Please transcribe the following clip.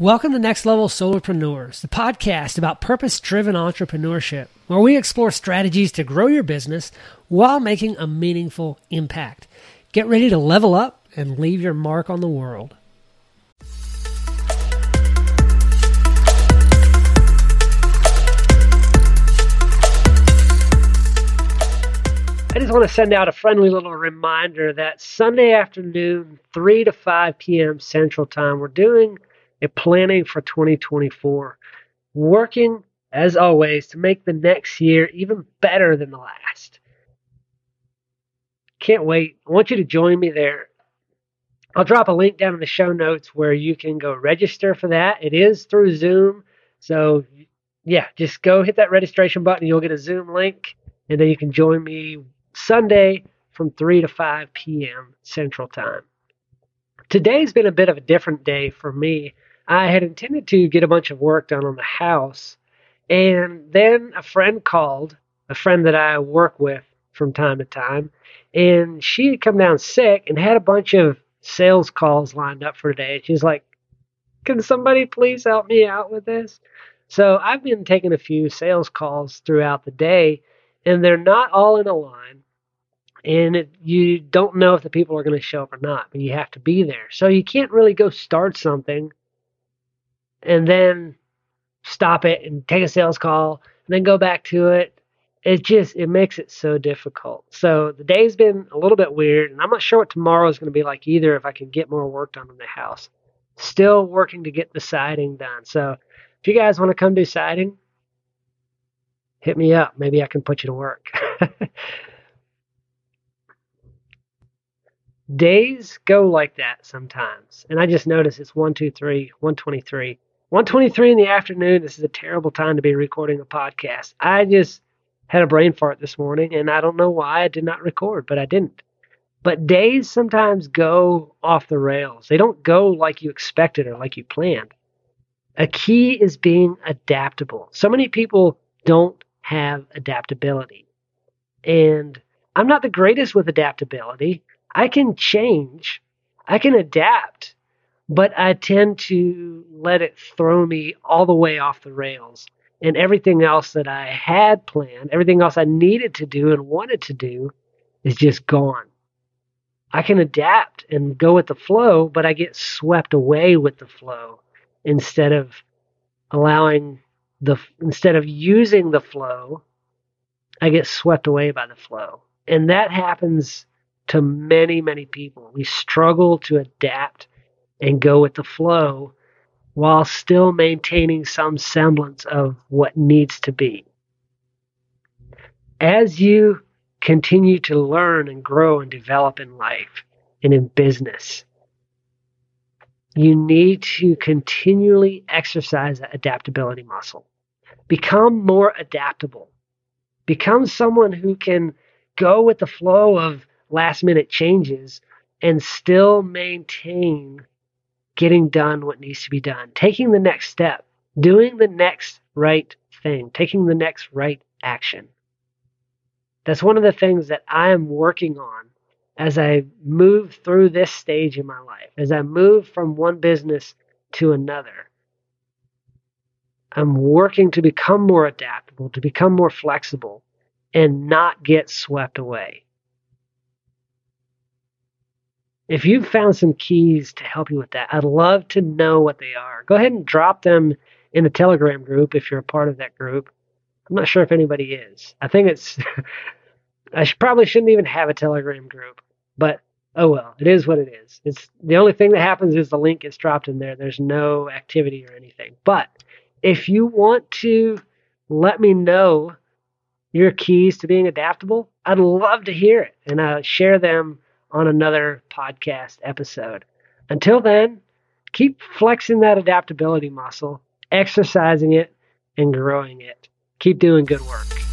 Welcome to Next Level Solopreneurs, the podcast about purpose driven entrepreneurship, where we explore strategies to grow your business while making a meaningful impact. Get ready to level up and leave your mark on the world. I just want to send out a friendly little reminder that Sunday afternoon, 3 to 5 p.m. Central Time, we're doing and planning for 2024. Working, as always, to make the next year even better than the last. Can't wait. I want you to join me there. I'll drop a link down in the show notes where you can go register for that. It is through Zoom. So, yeah, just go hit that registration button. You'll get a Zoom link, and then you can join me Sunday from 3 to 5 p.m. Central Time. Today's been a bit of a different day for me. I had intended to get a bunch of work done on the house, and then a friend called, a friend that I work with from time to time, and she had come down sick and had a bunch of sales calls lined up for today. And she's like, Can somebody please help me out with this? So I've been taking a few sales calls throughout the day, and they're not all in a line. And it, you don't know if the people are going to show up or not, but you have to be there. So you can't really go start something and then stop it and take a sales call and then go back to it. It just it makes it so difficult. So the day's been a little bit weird, and I'm not sure what tomorrow is going to be like either. If I can get more work done in the house, still working to get the siding done. So if you guys want to come do siding, hit me up. Maybe I can put you to work. Days go like that sometimes, and I just notice it's one, two, three, one twenty-three. 123 in the afternoon. This is a terrible time to be recording a podcast. I just had a brain fart this morning and I don't know why I did not record, but I didn't. But days sometimes go off the rails. They don't go like you expected or like you planned. A key is being adaptable. So many people don't have adaptability. And I'm not the greatest with adaptability. I can change, I can adapt but I tend to let it throw me all the way off the rails. And everything else that I had planned, everything else I needed to do and wanted to do is just gone. I can adapt and go with the flow, but I get swept away with the flow instead of allowing the instead of using the flow, I get swept away by the flow. And that happens to many, many people. We struggle to adapt and go with the flow while still maintaining some semblance of what needs to be. As you continue to learn and grow and develop in life and in business, you need to continually exercise that adaptability muscle. Become more adaptable. Become someone who can go with the flow of last minute changes and still maintain getting done what needs to be done, taking the next step, doing the next right thing, taking the next right action. That's one of the things that I am working on as I move through this stage in my life, as I move from one business to another. I'm working to become more adaptable, to become more flexible, and not get swept away. If you've found some keys to help you with that, I'd love to know what they are. Go ahead and drop them in the Telegram group if you're a part of that group. I'm not sure if anybody is. I think it's, I should, probably shouldn't even have a Telegram group, but oh well, it is what it is. It's the only thing that happens is the link gets dropped in there. There's no activity or anything. But if you want to let me know your keys to being adaptable, I'd love to hear it and uh, share them on another podcast episode. Until then, keep flexing that adaptability muscle, exercising it, and growing it. Keep doing good work.